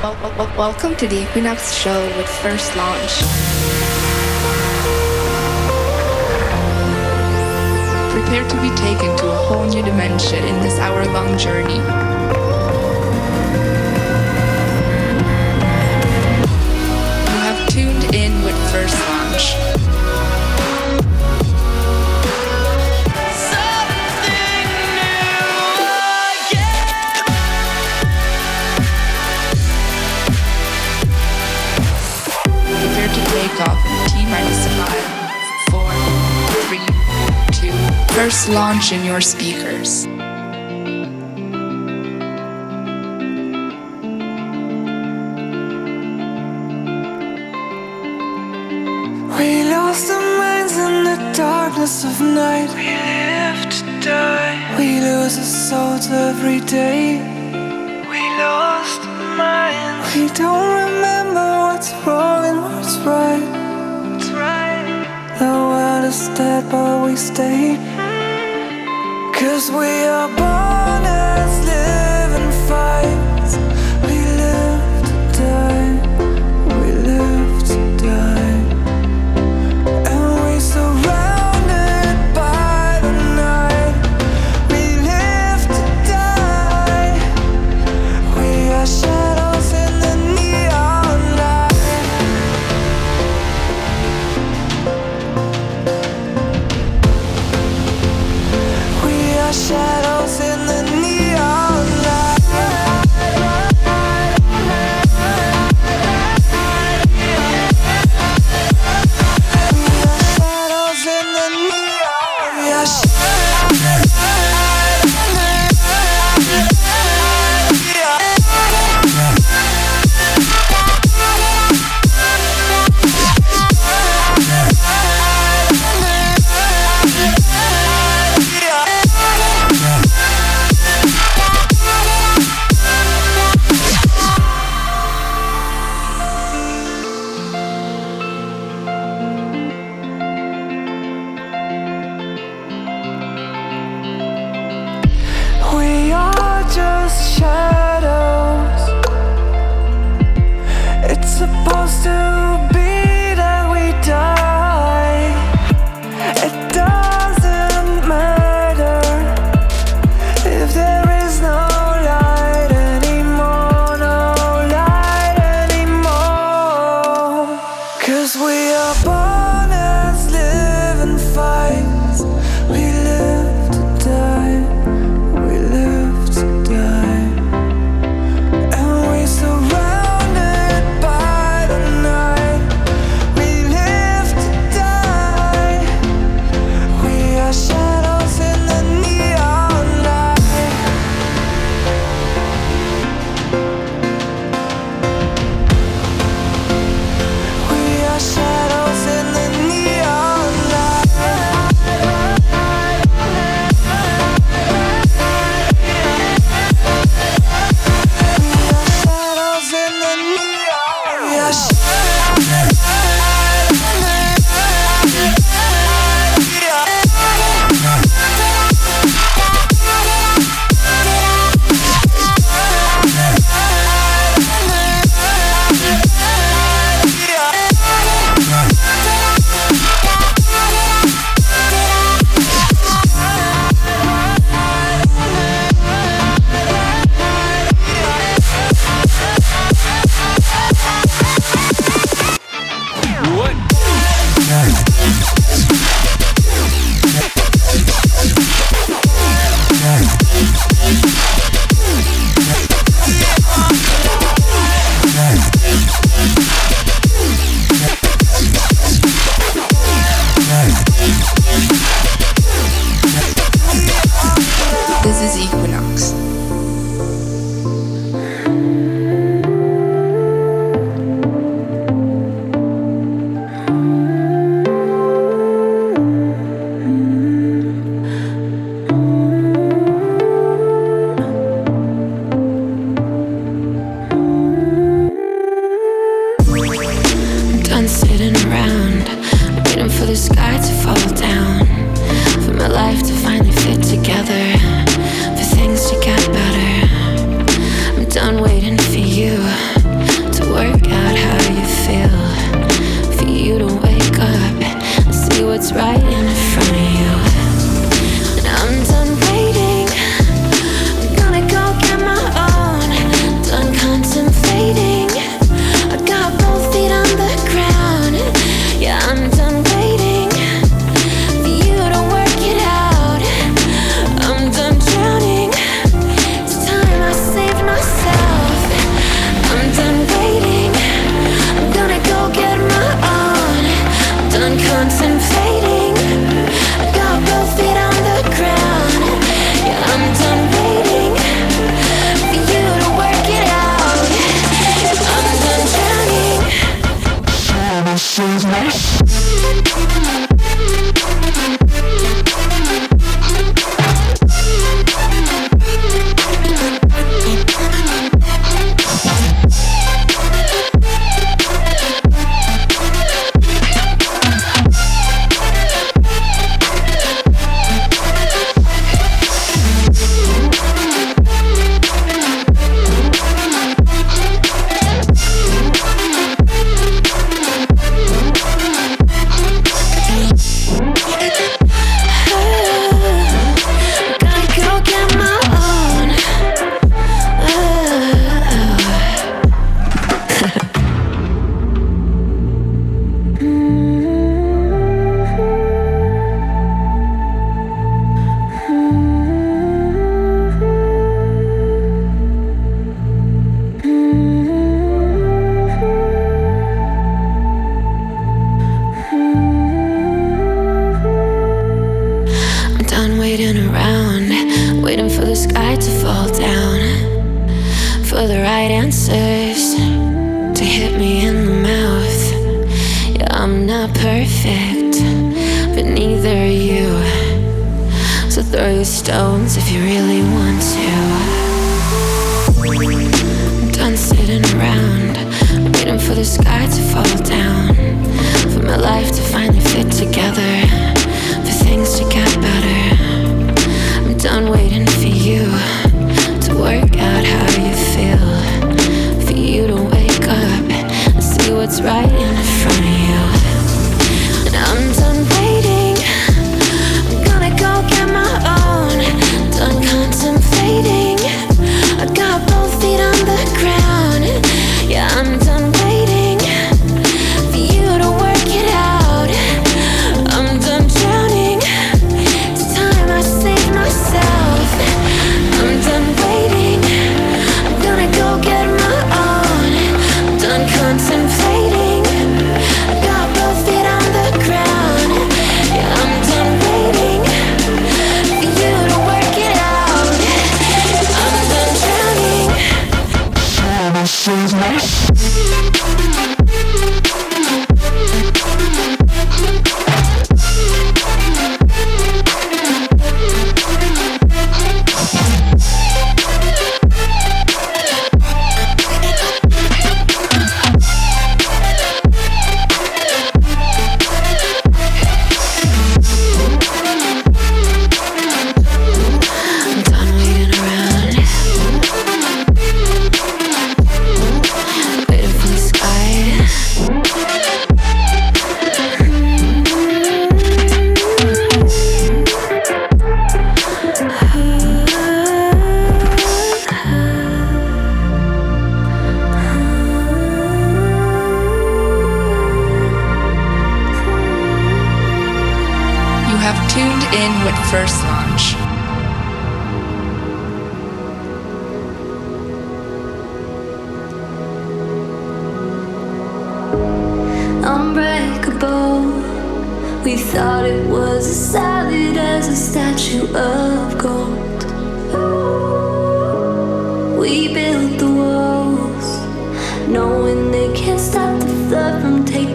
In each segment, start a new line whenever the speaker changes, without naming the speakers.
Welcome to the Equinox Show with First Launch. Prepare to be taken to a whole new dimension in this hour long journey. You have tuned in with First Launch. First launch in your speakers.
We lost our minds in the darkness of night. We live to die. We lose our souls every day. We lost our minds. We don't remember what's wrong and what's right. The world is dead, but we stay. Cause we are born neon.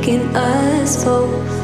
Taking us both.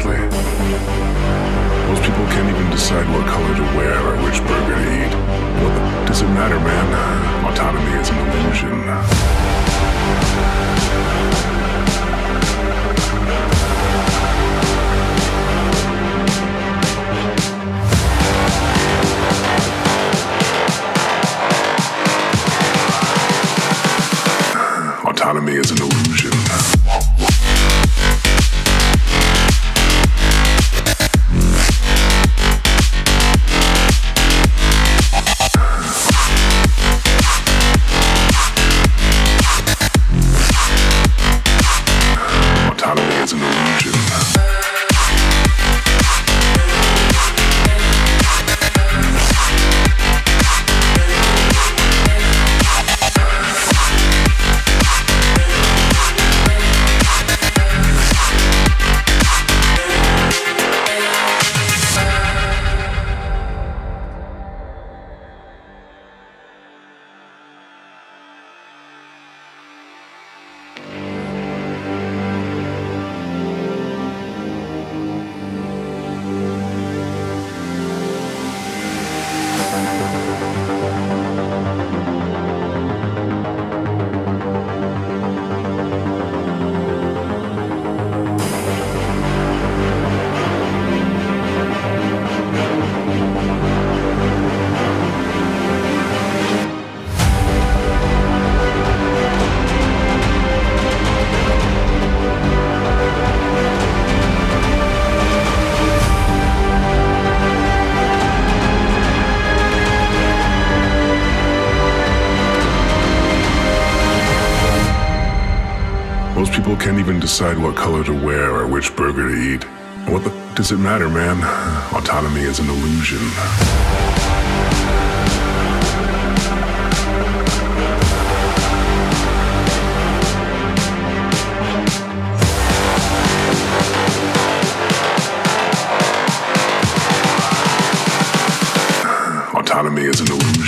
Quietly. Most people can't even decide what color to wear or which burger to eat. What the, does it matter, man? Autonomy is an illusion. autonomy is an illusion. Decide what color to wear or which burger to eat. What the does it matter, man? Autonomy is an illusion. Autonomy is an illusion.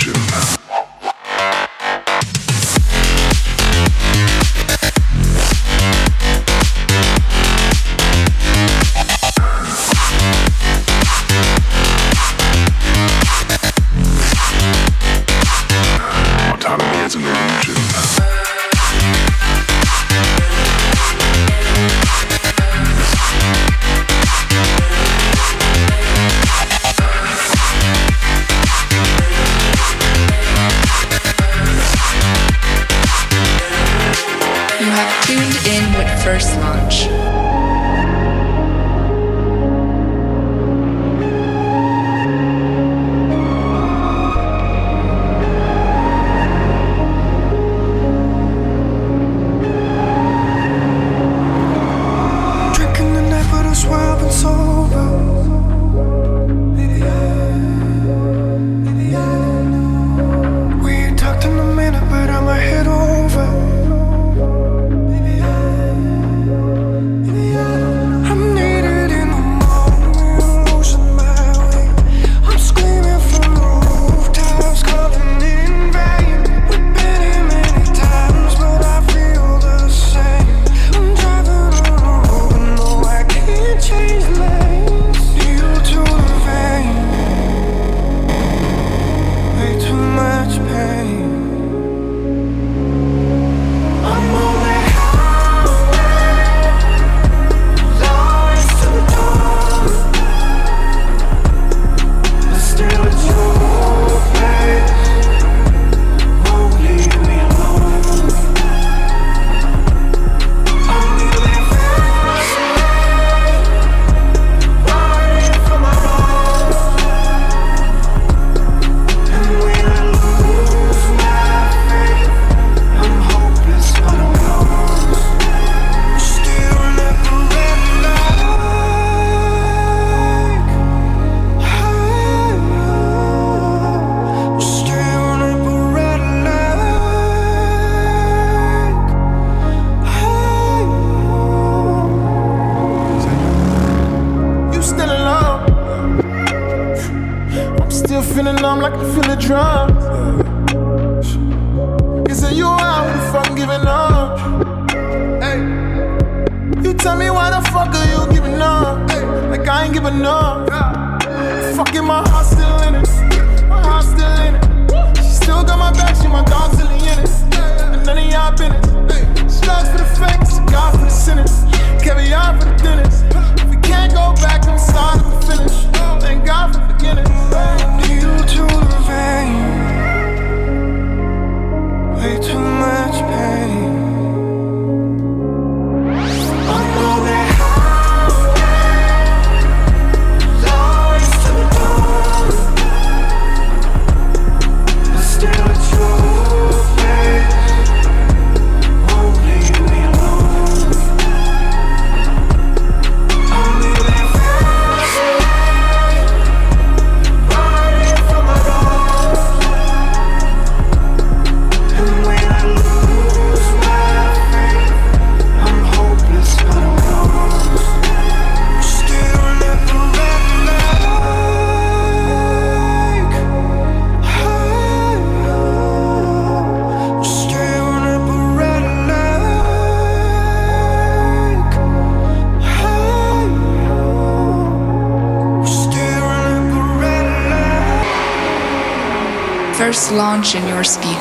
Launch in your speakers.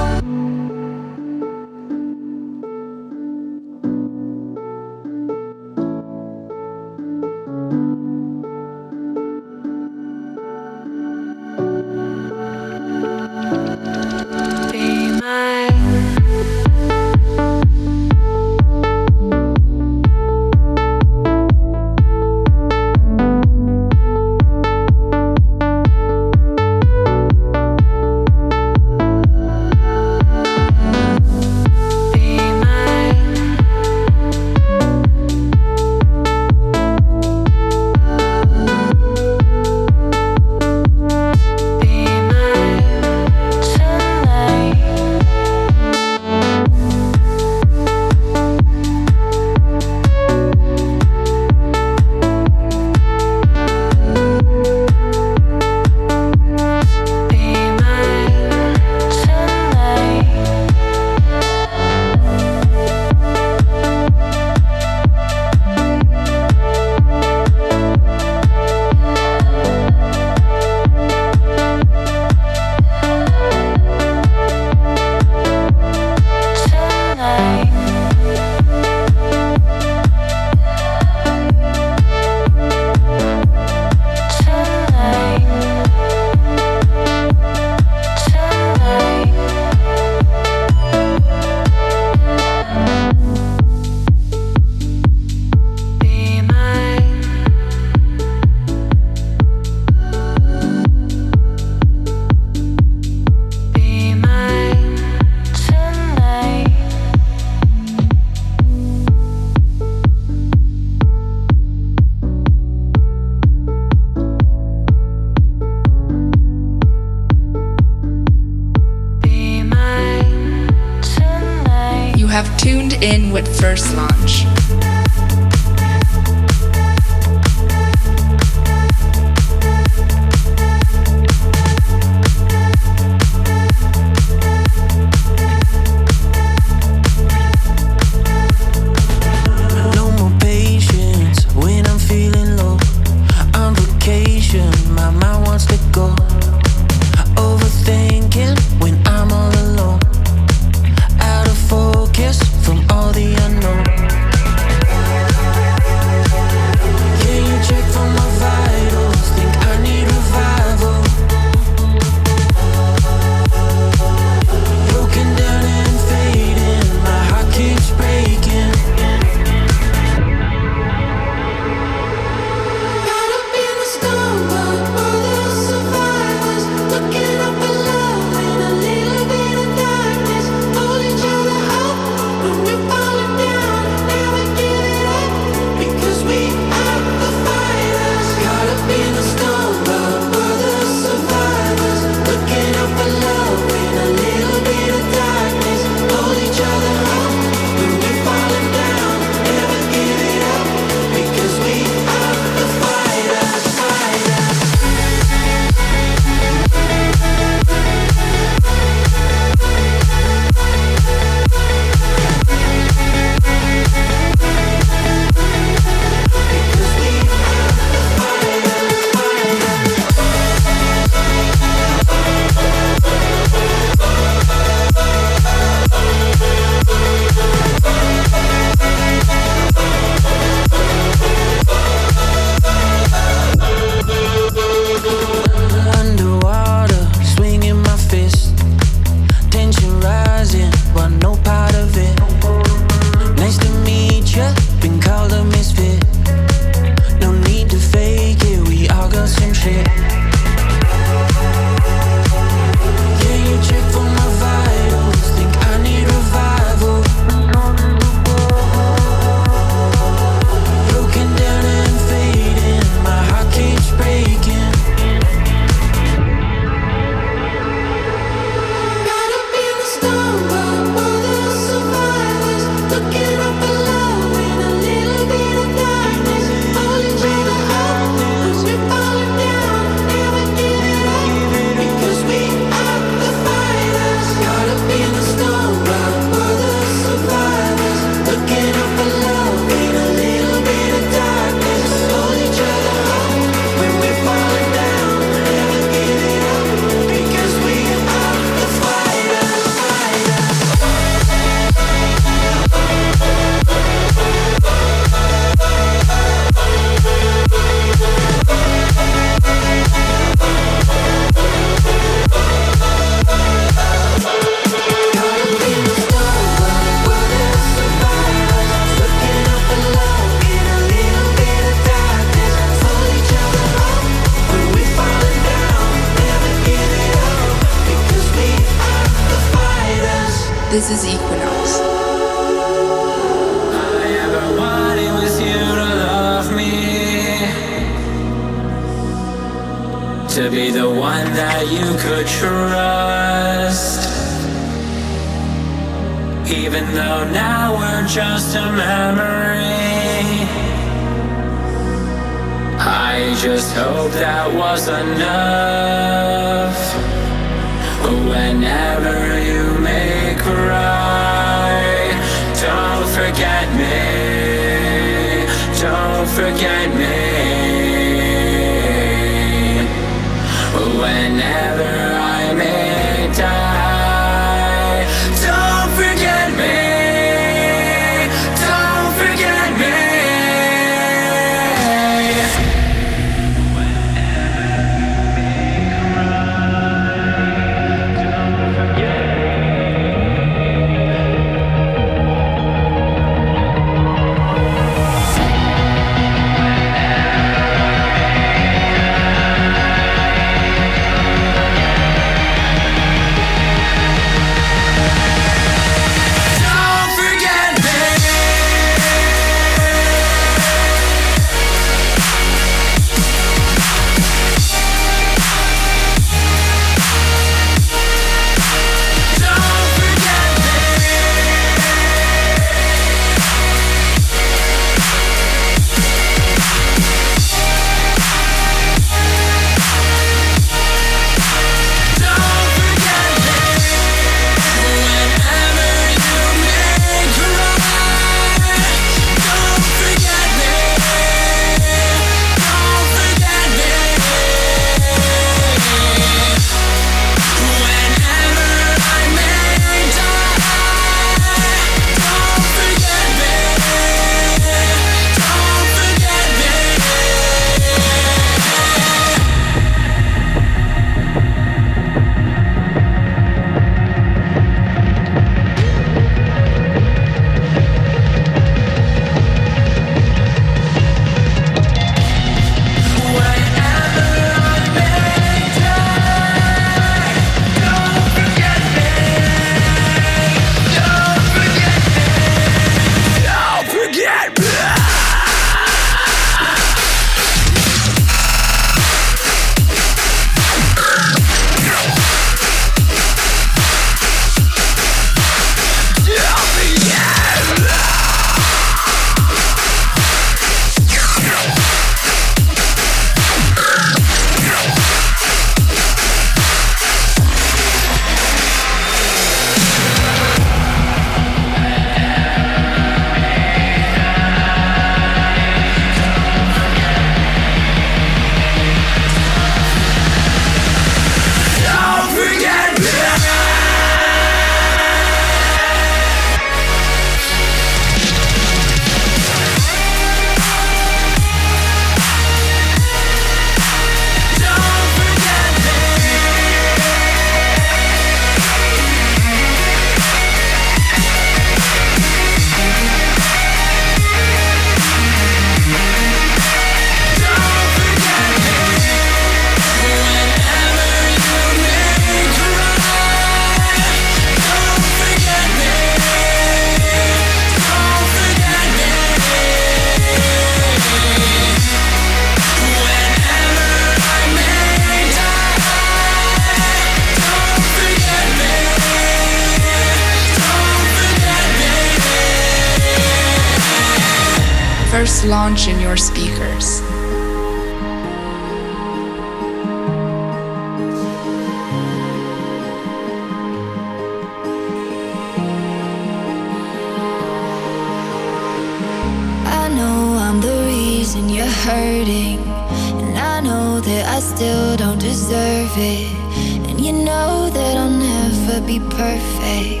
be
perfect.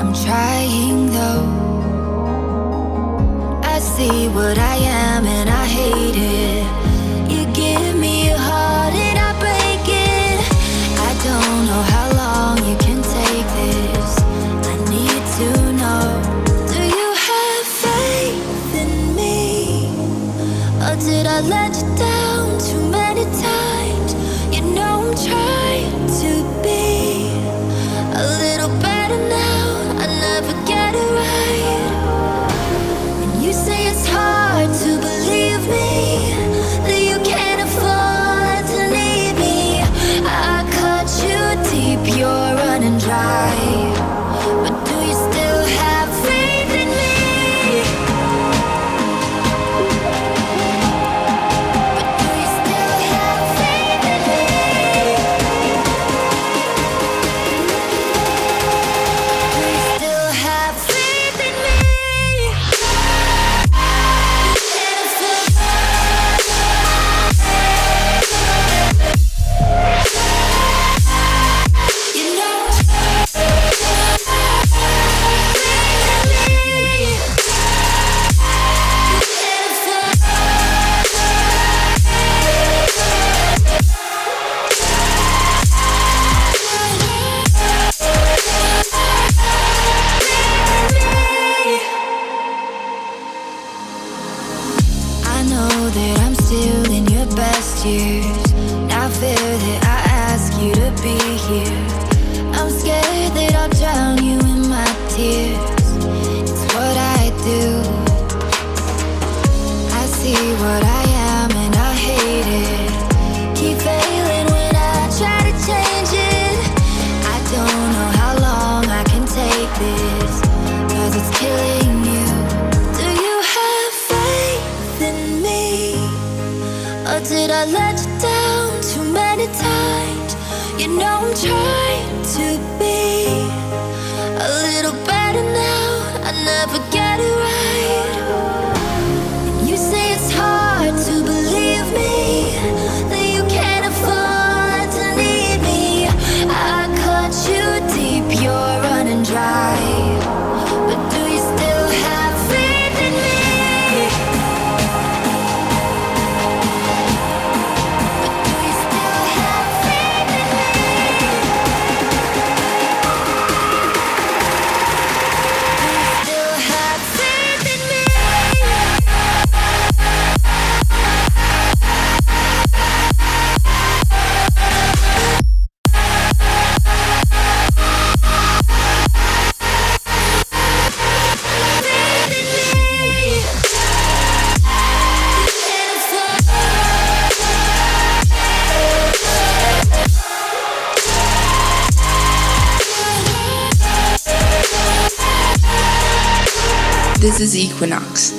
I'm trying though. I see what I am. Equinox.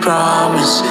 Promises.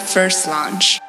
First Launch.